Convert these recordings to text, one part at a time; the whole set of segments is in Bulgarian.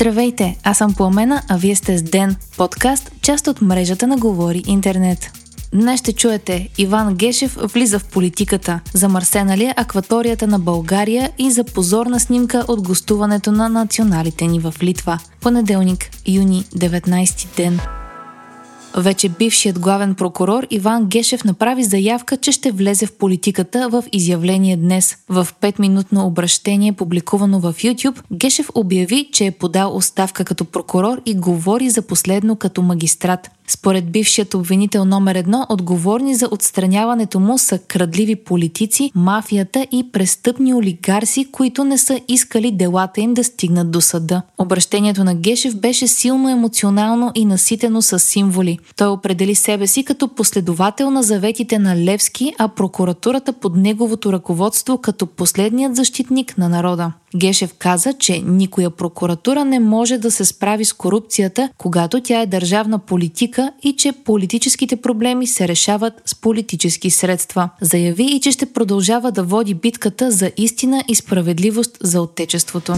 Здравейте, аз съм Пламена, а вие сте с Ден, подкаст, част от мрежата на Говори Интернет. Днес ще чуете Иван Гешев влиза в политиката, замърсена ли е акваторията на България и за позорна снимка от гостуването на националите ни в Литва. Понеделник, юни, 19 ден. Вече бившият главен прокурор Иван Гешев направи заявка, че ще влезе в политиката в изявление днес. В 5-минутно обращение, публикувано в YouTube, Гешев обяви, че е подал оставка като прокурор и говори за последно като магистрат. Според бившият обвинител номер едно, отговорни за отстраняването му са крадливи политици, мафията и престъпни олигарси, които не са искали делата им да стигнат до съда. Обращението на Гешев беше силно емоционално и наситено с символи. Той определи себе си като последовател на заветите на Левски, а прокуратурата под неговото ръководство като последният защитник на народа. Гешев каза, че никоя прокуратура не може да се справи с корупцията, когато тя е държавна политика и че политическите проблеми се решават с политически средства. Заяви и че ще продължава да води битката за истина и справедливост за Отечеството.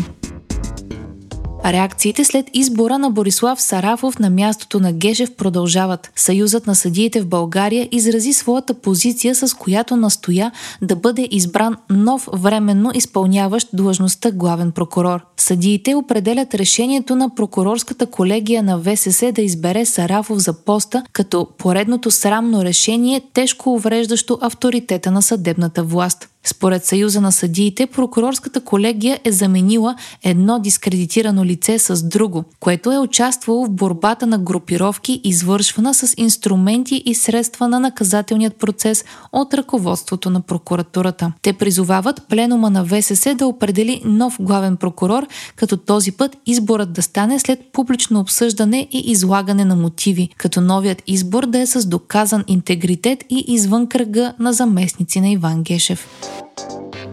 Реакциите след избора на Борислав Сарафов на мястото на Гешев продължават. Съюзът на съдиите в България изрази своята позиция, с която настоя да бъде избран нов временно изпълняващ длъжността главен прокурор. Съдиите определят решението на прокурорската колегия на ВСС да избере Сарафов за поста като поредното срамно решение, тежко увреждащо авторитета на съдебната власт. Според Съюза на съдиите, прокурорската колегия е заменила едно дискредитирано лице с друго, което е участвало в борбата на групировки, извършвана с инструменти и средства на наказателният процес от ръководството на прокуратурата. Те призовават пленума на ВСС да определи нов главен прокурор, като този път изборът да стане след публично обсъждане и излагане на мотиви, като новият избор да е с доказан интегритет и извън кръга на заместници на Иван Гешев.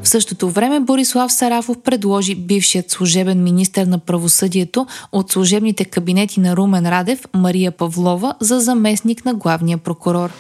В същото време Борислав Сарафов предложи бившият служебен министр на правосъдието от служебните кабинети на Румен Радев Мария Павлова за заместник на главния прокурор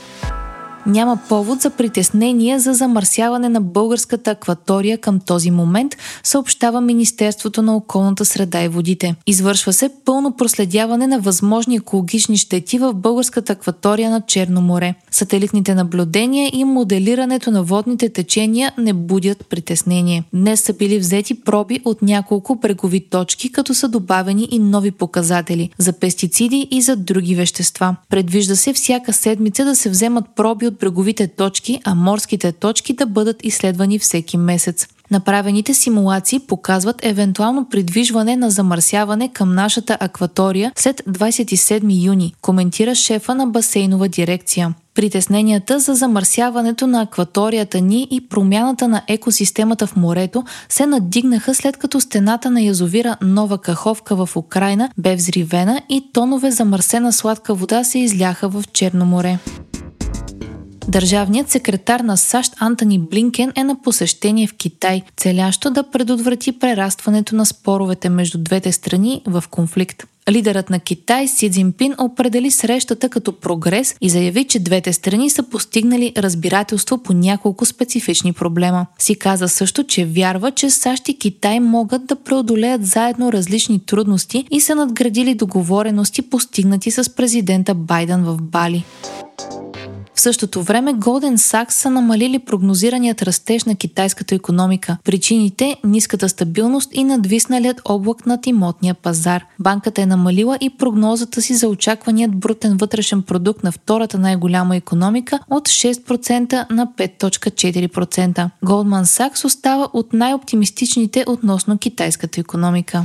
няма повод за притеснение за замърсяване на българската акватория към този момент, съобщава Министерството на околната среда и водите. Извършва се пълно проследяване на възможни екологични щети в българската акватория на Черно море. Сателитните наблюдения и моделирането на водните течения не будят притеснение. Днес са били взети проби от няколко брегови точки, като са добавени и нови показатели за пестициди и за други вещества. Предвижда се всяка седмица да се вземат проби от бреговите точки, а морските точки да бъдат изследвани всеки месец. Направените симулации показват евентуално придвижване на замърсяване към нашата акватория след 27 юни, коментира шефа на басейнова дирекция. Притесненията за замърсяването на акваторията ни и промяната на екосистемата в морето се надигнаха след като стената на язовира Нова Каховка в Украина бе взривена и тонове замърсена сладка вода се изляха в Черно море. Държавният секретар на САЩ Антони Блинкен е на посещение в Китай, целящо да предотврати прерастването на споровете между двете страни в конфликт. Лидерът на Китай Си Цзинпин определи срещата като прогрес и заяви, че двете страни са постигнали разбирателство по няколко специфични проблема. Си каза също, че вярва, че САЩ и Китай могат да преодолеят заедно различни трудности и са надградили договорености постигнати с президента Байден в Бали. В същото време Golden Sachs са намалили прогнозираният растеж на китайската економика. Причините – ниската стабилност и надвисналият облак над имотния пазар. Банката е намалила и прогнозата си за очакваният брутен вътрешен продукт на втората най-голяма економика от 6% на 5.4%. Goldman Sachs остава от най-оптимистичните относно китайската економика.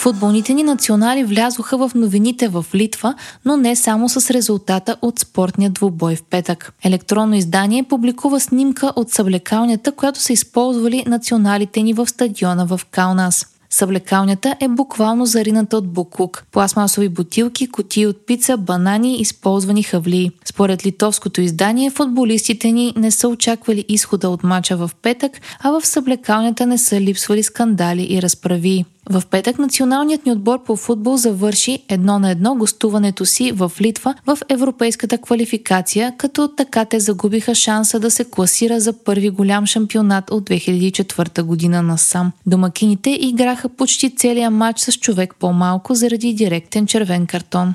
Футболните ни национали влязоха в новините в Литва, но не само с резултата от спортния двубой в петък. Електронно издание публикува снимка от съблекалнята, която са използвали националите ни в стадиона в Каунас. Съблекалнята е буквално зарината от буклук. Пластмасови бутилки, кутии от пица, банани използвани хавлии. Според литовското издание, футболистите ни не са очаквали изхода от мача в петък, а в съблекалнята не са липсвали скандали и разправи. В петък националният ни отбор по футбол завърши едно на едно гостуването си в Литва в европейската квалификация, като така те загубиха шанса да се класира за първи голям шампионат от 2004 година насам. Домакините играха почти целия матч с човек по-малко заради директен червен картон.